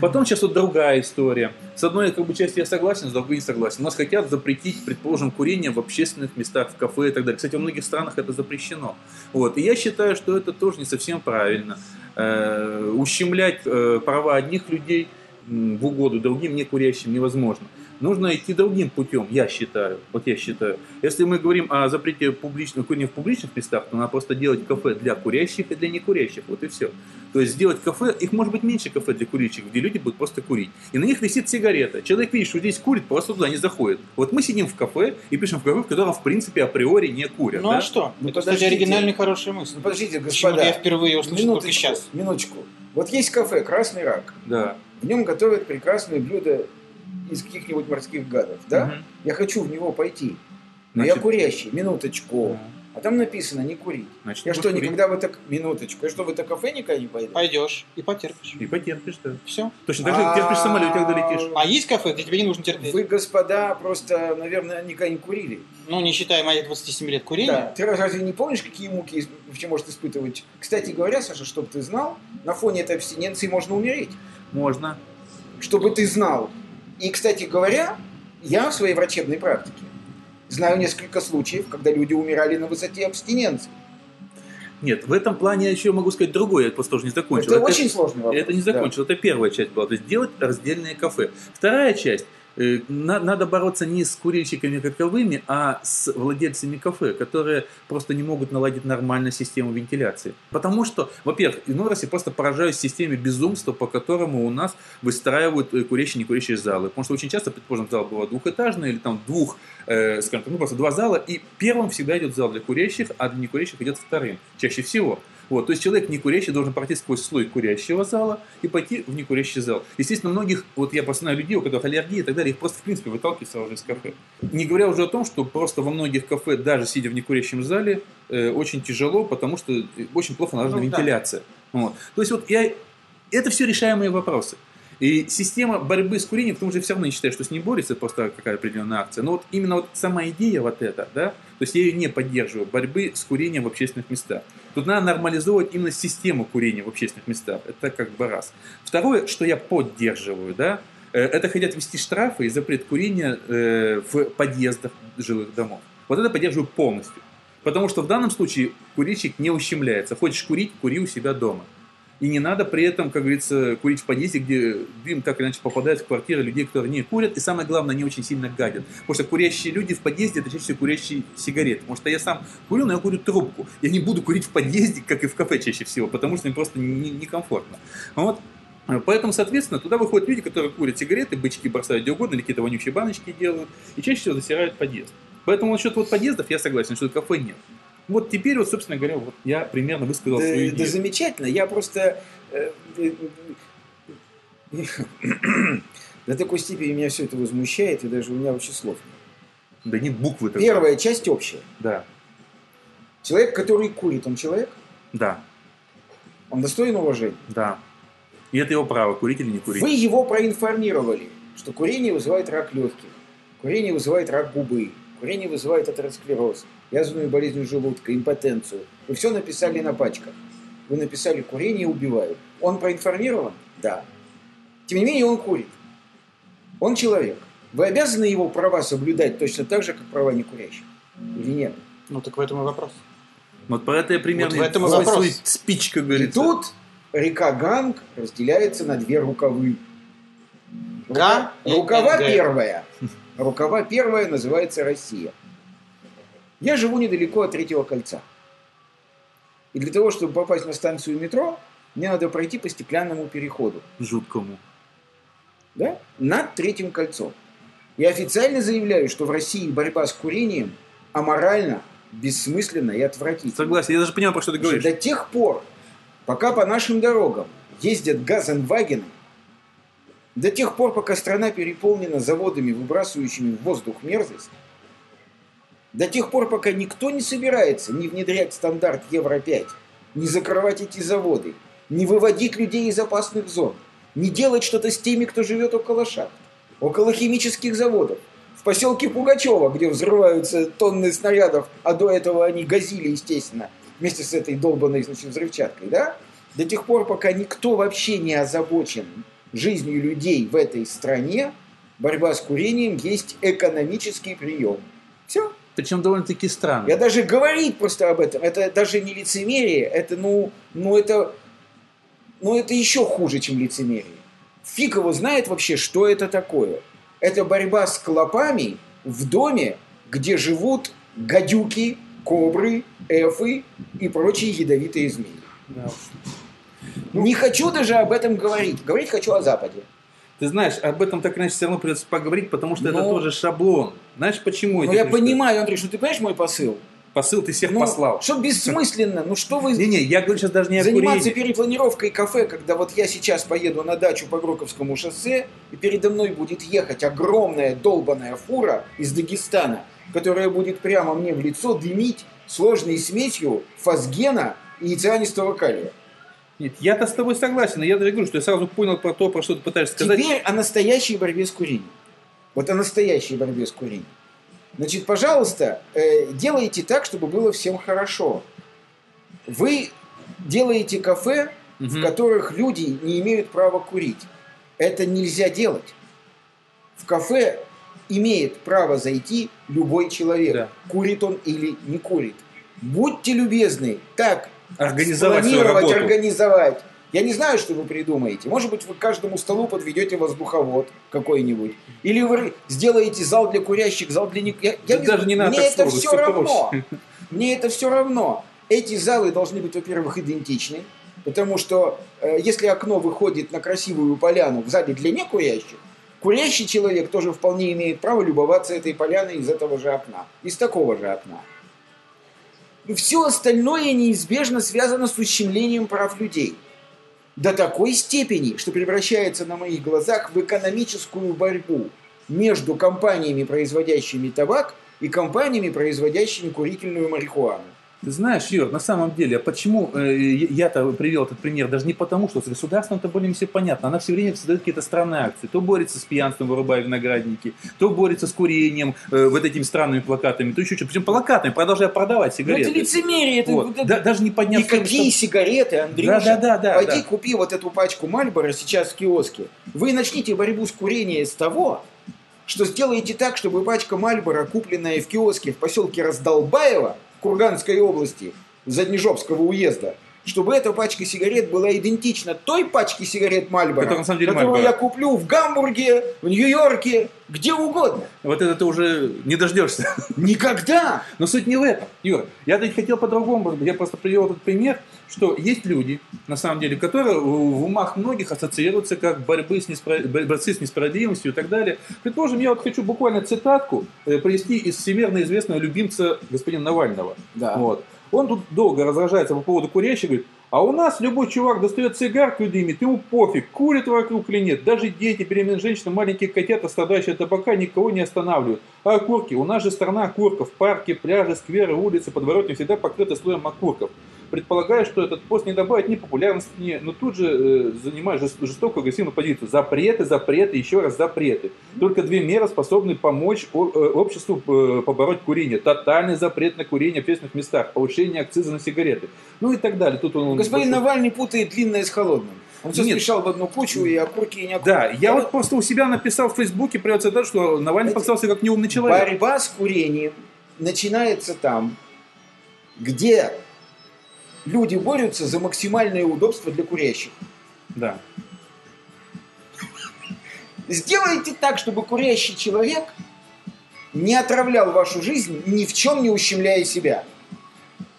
Потом сейчас вот другая история. С одной как бы, части я согласен, с другой не согласен. У нас хотят запретить, предположим, курение в общественных местах, в кафе и так далее. Кстати, во многих странах это запрещено. Вот. И я считаю, что это тоже не совсем правильно. Э, ущемлять э, права одних людей в угоду другим некурящим невозможно. Нужно идти другим путем, я считаю. Вот я считаю. Если мы говорим о запрете публичного курения в публичных местах, то надо просто делать кафе для курящих и для некурящих. Вот и все. То есть сделать кафе, их может быть меньше кафе для курящих, где люди будут просто курить. И на них висит сигарета. Человек видит, что здесь курит, просто туда не заходит. Вот мы сидим в кафе и пишем в кафе, в котором в принципе априори не курят. Ну да? а что? Ну, это, кстати, оригинальная хорошая мысль. Ну, подождите, господа. я впервые услышал только Минуточку, сейчас. минуточку. Вот есть кафе «Красный рак». Да. В нем готовят прекрасные блюда из каких-нибудь морских гадов, да? Мгм. Я хочу в него пойти. Но Значит, я курящий, минуточку. ну, А там написано не курить. значит, Я что, курить. никогда в это... Минуточку. Я что, в это кафе никогда не пойду? Пойдешь и потерпишь. И потерпишь, да. Все. Точно так же, как терпишь в самолете, когда летишь. А есть кафе, где тебе не нужно терпеть? Вы, господа, просто, наверное, никогда не курили. Ну, не считая моих 27 лет Да. курения. Ты разве не помнишь, какие муки вообще может испытывать? Кстати говоря, Саша, чтобы ты знал, на фоне этой абстиненции можно умереть. Можно. Чтобы ты знал. И, кстати говоря, я в своей врачебной практике знаю несколько случаев, когда люди умирали на высоте абстиненции. Нет, в этом плане я еще могу сказать другое, я просто тоже не закончил. Это, очень сложный вопрос. Это не закончил, это первая часть была. То есть делать раздельные кафе. Вторая часть. Э, на- Надо бороться не с курильщиками каковыми, а с владельцами кафе, которые просто не могут наладить нормальную систему вентиляции. Потому что, во-первых, иной раз я просто поражаюсь системе безумства, по которому у нас выстраивают э, курящие и некурящие залы. Потому что очень часто, предположим, зал бывает двухэтажный или там двух, э, скажем так, ну просто два зала, и первым всегда идет зал для курящих, а для некурящих идет вторым, чаще всего. Вот, то есть человек не курящий должен пройти сквозь слой курящего зала и пойти в некурящий зал. Естественно, многих, вот я просто знаю людей, у которых аллергия и так далее, их просто в принципе выталкивают сразу же из кафе. Не говоря уже о том, что просто во многих кафе, даже сидя в некурящем зале, э, очень тяжело, потому что э, очень плохо налажена Ну, да. вентиляция. Вот. То есть вот я... Это все решаемые вопросы. И система борьбы с курением, потому что все равно не считаю, что с ней борется, просто какая определенная акция. Но вот именно вот сама идея вот эта, да, то есть я ее не поддерживаю, борьбы с курением в общественных местах. Тут надо нормализовывать именно систему курения в общественных местах. Это как бы раз. Второе, что я поддерживаю, да, э, это хотят ввести штрафы и запрет курения э, в подъездах жилых домов. Вот это поддерживаю полностью. Потому что в данном случае курильщик не ущемляется. Хочешь курить, кури у себя дома. И не надо при этом, как говорится, курить в подъезде, где дым так или иначе попадает в квартиры людей, которые не курят. И самое главное, не очень сильно гадят. Потому что курящие люди в подъезде, это чаще всего курящие сигареты. Потому что я сам курю, но я курю трубку. Я не буду курить в подъезде, как и в кафе чаще всего, потому что мне просто некомфортно. Не вот. Поэтому, соответственно, туда выходят люди, которые курят сигареты, бычки бросают где угодно, или какие-то вонючие баночки делают, и чаще всего засирают подъезд. Поэтому насчет вот подъездов я согласен, что кафе нет. Вот теперь, вот, собственно говоря, вот я примерно высказал да, свою идею. Да замечательно. Я просто э, э, до такой степени меня все это возмущает, и даже у меня вообще слов нет. Да нет буквы. Тогда. Первая часть общая. Да. Человек, который курит, он человек? Да. Он достоин уважения? Да. И это его право, курить или не курить. Вы его проинформировали, что курение вызывает рак легких, курение вызывает рак губы, курение вызывает атеросклероз, язвенную болезнь желудка, импотенцию. Вы все написали на пачках. Вы написали «курение убивает». Он проинформирован? Да. Тем не менее, он курит. Он человек. Вы обязаны его права соблюдать точно так же, как права некурящих? Или нет? Ну так в этом и вопрос. Вот про это я примерно вот в этом и вопрос. свой спич, как говорится. И тут река Ганг разделяется на две рукавы. Рука, рукава первая. Рукава первая называется Россия. Я живу недалеко от Третьего кольца. И для того, чтобы попасть на станцию метро, мне надо пройти по стеклянному переходу. Жуткому. Да? Над Третьим кольцом. Я официально заявляю, что в России борьба с курением аморальна, бессмысленна и отвратительна. Согласен, я даже понимаю, про что ты говоришь. До тех пор, пока по нашим дорогам ездят газенвагены, до тех пор, пока страна переполнена заводами, выбрасывающими в воздух мерзость, до тех пор, пока никто не собирается не внедрять стандарт Евро-5, не закрывать эти заводы, не выводить людей из опасных зон, не делать что-то с теми, кто живет около шахт, около химических заводов, в поселке Пугачева, где взрываются тонны снарядов, а до этого они газили, естественно, вместе с этой долбанной значит, взрывчаткой, да? До тех пор, пока никто вообще не озабочен жизнью людей в этой стране, борьба с курением есть экономический прием. Все. Причем довольно-таки странно. Я даже говорить просто об этом, это даже не лицемерие, это, ну, ну это, ну это еще хуже, чем лицемерие. Фиг его знает вообще, что это такое. Это борьба с клопами в доме, где живут гадюки, кобры, эфы и прочие ядовитые змеи. Да. Не хочу даже об этом говорить. Говорить хочу о Западе. Ты знаешь, об этом так иначе все равно придется поговорить, потому что Но... это тоже шаблон. Знаешь, почему? Ну, я понимаю, Андрей, что ты понимаешь мой посыл? Посыл ты всех ну, послал. Что бессмысленно? Ну что вы... Не-не, я говорю сейчас даже не о Заниматься курении. перепланировкой кафе, когда вот я сейчас поеду на дачу по Гроковскому шоссе, и передо мной будет ехать огромная долбаная фура из Дагестана, которая будет прямо мне в лицо дымить сложной смесью фосгена и цианистого калия. Нет, я-то с тобой согласен, я даже говорю, что я сразу понял про то, про что ты пытаешься сказать. Теперь о настоящей борьбе с курением. Вот о настоящей борьбе с курением. Значит, пожалуйста, э, делайте так, чтобы было всем хорошо. Вы делаете кафе, угу. в которых люди не имеют права курить. Это нельзя делать. В кафе имеет право зайти любой человек, да. курит он или не курит. Будьте любезны, так организовать свою работу. организовать. Я не знаю, что вы придумаете. Может быть, вы к каждому столу подведете воздуховод какой-нибудь. Или вы сделаете зал для курящих, зал для... Я, я не, даже не надо Мне это все равно. Мне это все равно. Эти залы должны быть, во-первых, идентичны. Потому что э, если окно выходит на красивую поляну в зале для некурящих, курящий человек тоже вполне имеет право любоваться этой поляной из этого же окна. Из такого же окна. Все остальное неизбежно связано с ущемлением прав людей. До такой степени, что превращается на моих глазах в экономическую борьбу между компаниями, производящими табак, и компаниями, производящими курительную марихуану. Ты знаешь, Юр, на самом деле, а почему э, я-то привел этот пример? Даже не потому, что с государством это более все понятно. Она все время создает какие-то странные акции. То борется с пьянством, вырубая виноградники, то борется с курением, э, вот этими странными плакатами, то еще что-то. Причем плакатами, продолжая продавать Ну, сигареты. это лицемерие. Это, Вот. вот это- Да- даже не подняв Никакие стоимость, сигареты, Андрюша. Да, да, да, да, Пойди да. купи вот эту пачку Мальбора сейчас в киоске. Вы начните борьбу с курением с того, что сделаете так, чтобы пачка Мальбора, купленная в киоске в поселке Раздолбаево в Курганской области, Заднежопского уезда, чтобы эта пачка сигарет была идентична той пачке сигарет Мальбора, Которая на самом деле которую Marlboro. я куплю в Гамбурге, в Нью-Йорке, где угодно. Вот это ты уже не дождешься. Никогда! Но суть не в этом, Юра. Я ведь хотел по-другому. Я просто привел этот пример, что есть люди, на самом деле, которые в умах многих ассоциируются как борьбы с неспро- бо- борцы с несправедливостью и так далее. Предположим, я вот хочу буквально цитатку э, привести из всемирно известного любимца господина Навального. Да. Вот. Он тут долго разражается по поводу курящих, говорит, а у нас любой чувак достает цигарку и дымит, ему пофиг, курит вокруг или нет. Даже дети, беременные женщины, маленькие котята, страдающие от табака, никого не останавливают. А окурки? У нас же страна окурков. Парки, пляжи, скверы, улицы, подворотни всегда покрыты слоем окурков. Предполагаю, что этот пост не добавит ни популярности, ни, но тут же э, занимает жест- жестокую агрессивную позицию. Запреты, запреты, еще раз запреты. Только две меры способны помочь о- э, обществу э, побороть курение. Тотальный запрет на курение в общественных местах, повышение акциза на сигареты. Ну и так далее. Тут он, Господин пошел. Навальный путает длинное с холодным. Он все Нет. смешал в одну кучу, и окурки, и не окурки. Да, я вот просто у себя написал в Фейсбуке, привел цитату, что Навальный показался как неумный человек. Борьба с курением начинается там, где люди борются за максимальное удобство для курящих. Да. Сделайте так, чтобы курящий человек не отравлял вашу жизнь, ни в чем не ущемляя себя.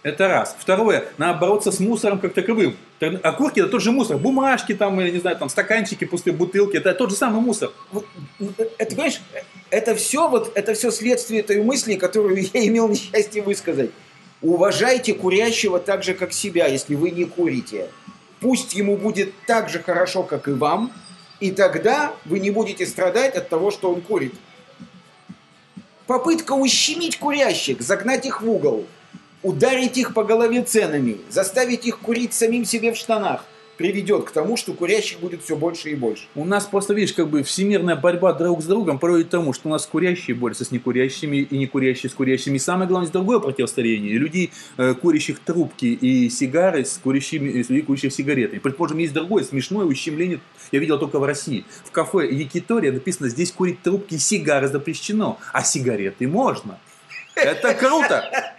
Это раз. Второе, надо бороться с мусором как таковым. Так, Окурки это тот же мусор. Бумажки, там, я не знаю, там, стаканчики, пустые бутылки. Это тот же самый мусор. Вот, ну, это, понимаешь, это все, вот, это все следствие той мысли, которую я имел несчастье высказать. Уважайте курящего так же, как себя, если вы не курите. Пусть ему будет так же хорошо, как и вам, и тогда вы не будете страдать от того, что он курит. Попытка ущемить курящих, загнать их в угол, ударить их по голове ценами, заставить их курить самим себе в штанах, приведет к тому, что курящих будет все больше и больше. У нас просто, видишь, как бы всемирная борьба друг с другом приводит к тому, что у нас курящие борются с некурящими и некурящие с курящими. И самое главное, другое противостояние. Людей, э, курящих трубки и сигары с курящими, и с людей, курящих сигареты. Предположим, есть другое смешное ущемление, я видел только в России. В кафе Якитория написано, здесь курить трубки и сигары запрещено, а сигареты можно. Это круто!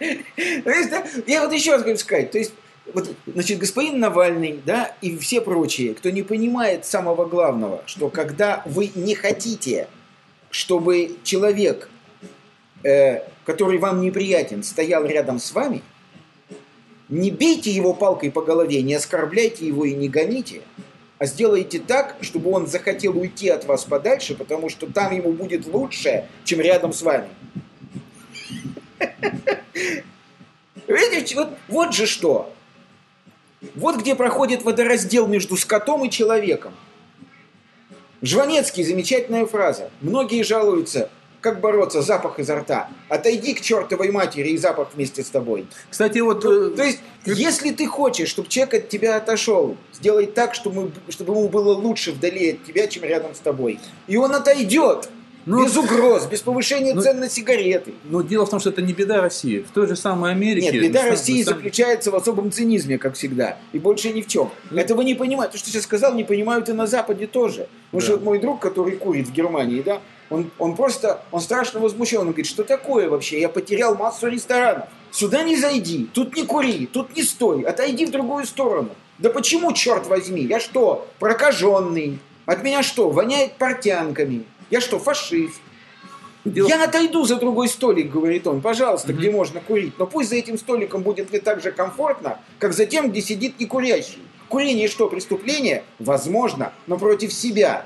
Я вот еще раз хочу сказать, то есть, вот, значит, господин Навальный, да, и все прочие, кто не понимает самого главного, что когда вы не хотите, чтобы человек, э, который вам неприятен, стоял рядом с вами, не бейте его палкой по голове, не оскорбляйте его и не гоните, а сделайте так, чтобы он захотел уйти от вас подальше, потому что там ему будет лучше, чем рядом с вами. Видите, вот, вот же что. Вот где проходит водораздел между скотом и человеком. Жванецкий, замечательная фраза. Многие жалуются, как бороться, запах изо рта. Отойди к чертовой матери и запах вместе с тобой. Кстати, вот... Ну, э, то есть, если ты хочешь, чтобы человек от тебя отошел, сделай так, чтобы, чтобы ему было лучше вдали от тебя, чем рядом с тобой. И он отойдет. Ну, без угроз, без повышения ну, цен на сигареты. Но дело в том, что это не беда России. В той же самой Америке... Нет, беда России самом- заключается в особом цинизме, как всегда. И больше ни в чем. Ну. Этого не понимают. То, что я сейчас сказал, не понимают и на Западе тоже. Потому Да. что вот мой друг, который курит в Германии, да, он, он просто, он страшно возмущен. Он говорит, что такое вообще? Я потерял массу ресторанов. Сюда не зайди, тут не кури, тут не стой, отойди в другую сторону. Да почему, черт возьми? Я что, прокаженный? От меня что, воняет портянками? Я что, фашист? Дело- Я отойду за другой столик, говорит он, пожалуйста, Мгм. где можно курить. Но пусть за этим столиком будет не так же комфортно, как за тем, где сидит некурящий. Курение что, преступление? Возможно, но против себя.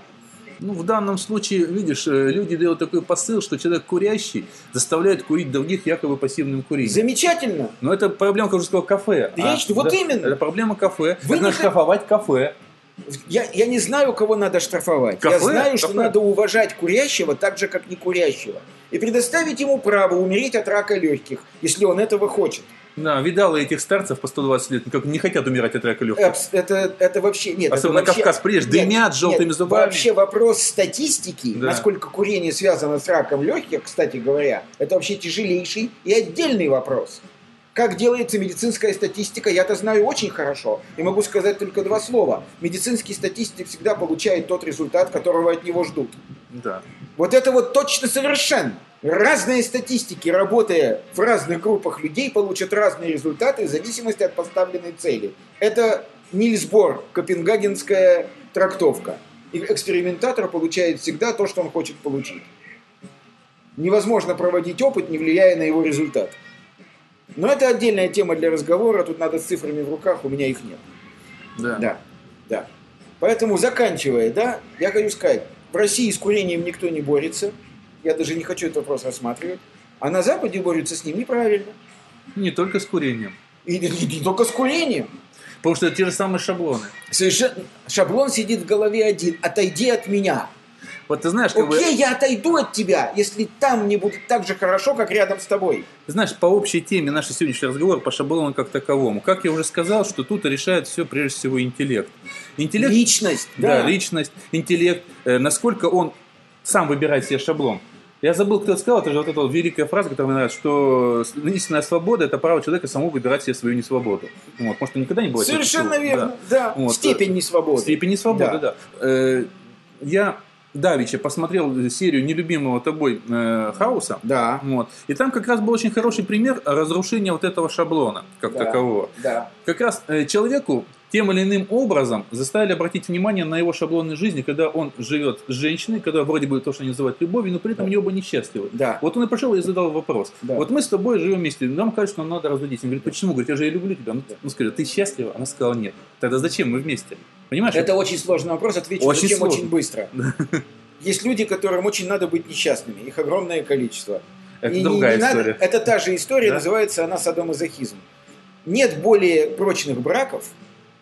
Ну, в данном случае, видишь, э, люди делают такой посыл, что человек курящий заставляет курить других якобы пассивным курением. Замечательно. Но это проблема, как уже сказал, кафе. Да я что, вот именно. Это проблема кафе. Вы Это надо не- штрафовать кафе. Я, я не знаю, кого надо штрафовать. Я Кафе? знаю, что Кафе. надо уважать курящего так же, как не курящего. и предоставить ему право умереть от рака легких, если он этого хочет. Да, видала этих старцев по 120 лет, как не хотят умирать от рака легких. Это, это вообще нет. Особенно это вообще, Кавказ нет, дымят с желтыми нет, зубами. Вообще вопрос статистики, Да. насколько курение связано с раком легких, кстати говоря, это вообще тяжелейший и отдельный вопрос. Как делается медицинская статистика, я-то знаю очень хорошо. И могу сказать только два слова. Медицинский статистик всегда получает тот результат, которого от него ждут. Да. Вот это вот точно совершенно. Разные статистики, работая в разных группах людей, получат разные результаты в зависимости от поставленной цели. Это Нильс Бор, копенгагенская трактовка. И экспериментатор получает всегда то, что он хочет получить. Невозможно проводить опыт, не влияя на его результат. Но это отдельная тема для разговора, тут надо с цифрами в руках, у меня их нет. Да. Да, да. Поэтому, заканчивая, да, я хочу сказать, в России с курением никто не борется. Я даже не хочу этот вопрос рассматривать. А на Западе борются с ним неправильно. Не только с курением. И, и не только с курением. Потому что это те же самые шаблоны. Совершенно шаблон сидит в голове один. Отойди от меня. Вот ты знаешь, как бы, Окей, я отойду от тебя, если там не будет так же хорошо, как рядом с тобой. ты знаешь, по общей теме нашей сегодняшний разговор по шаблону как таковому. Как я уже сказал, что тут решает все прежде всего интеллект. Интеллект, Личность. да, Да, личность, интеллект, э, насколько он сам выбирает себе шаблон. Я забыл, кто это сказал, это же вот эта вот великая фраза, которая мне нравится, что истинная свобода – это право человека самому выбирать себе свою несвободу. Вот. Может, никогда не бывает. Совершенно верно. Да. Вот. Степень несвободы. Степень несвободы, Да. да. Э, Я давеча посмотрел серию нелюбимого тобой э, хаоса. Да. Вот. И там как раз был очень хороший пример разрушения вот этого шаблона, как Да. такового. Да. Как раз э, человеку тем или иным образом заставили обратить внимание на его шаблоны жизни, когда он живет с женщиной, когда вроде бы то, что они называют любовью, но при этом они оба несчастливы. Да. Вот он и пришел и задал вопрос. Да. Вот мы с тобой живем вместе, нам кажется, что нам надо разводиться. Он говорит, почему? Говорит, я же и люблю тебя. Ну, Он скажет, ты счастлива? Она сказала, нет. Тогда зачем мы вместе? Понимаешь? Это очень сложный вопрос, отвечу Очень зачем очень быстро. Есть люди, которым очень надо быть несчастными, их огромное количество. Это И не- другая не надо- история. это та же история, Да? называется она садомазохизм. Нет более прочных браков,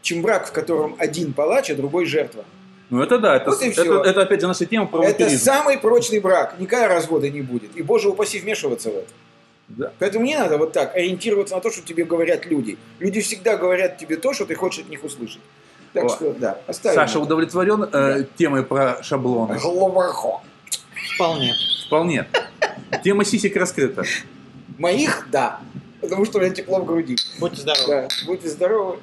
чем брак, в котором один палач, а другой жертва. Ну это да, это, Вот это, всё. это опять же наша тема про Это самый прочный брак, никакого развода не будет. И, боже упаси, вмешиваться в это. Да. Поэтому не надо вот так ориентироваться на то, что тебе говорят люди. Люди всегда говорят тебе то, что ты хочешь от них услышать. Так О. что, да, оставим. Саша это. удовлетворен э, темой про шаблоны? Глубоко. Вполне. Вполне. Тема сисек раскрыта. Моих, да. Потому что у меня тепло в груди. Будьте здоровы. Да. Будьте здоровы.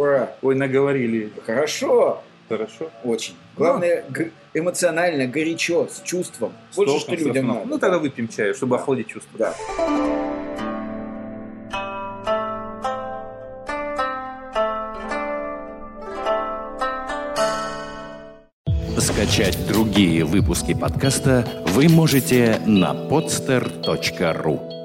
Ура. Ой, наговорили. Хорошо. Хорошо. Очень. Главное, г- эмоционально, горячо, с чувством. С Больше, толком, что людям надо. Ну тогда выпьем чаю, чтобы охладить чувства. Да. Скачать другие выпуски подкаста вы можете на podster.ru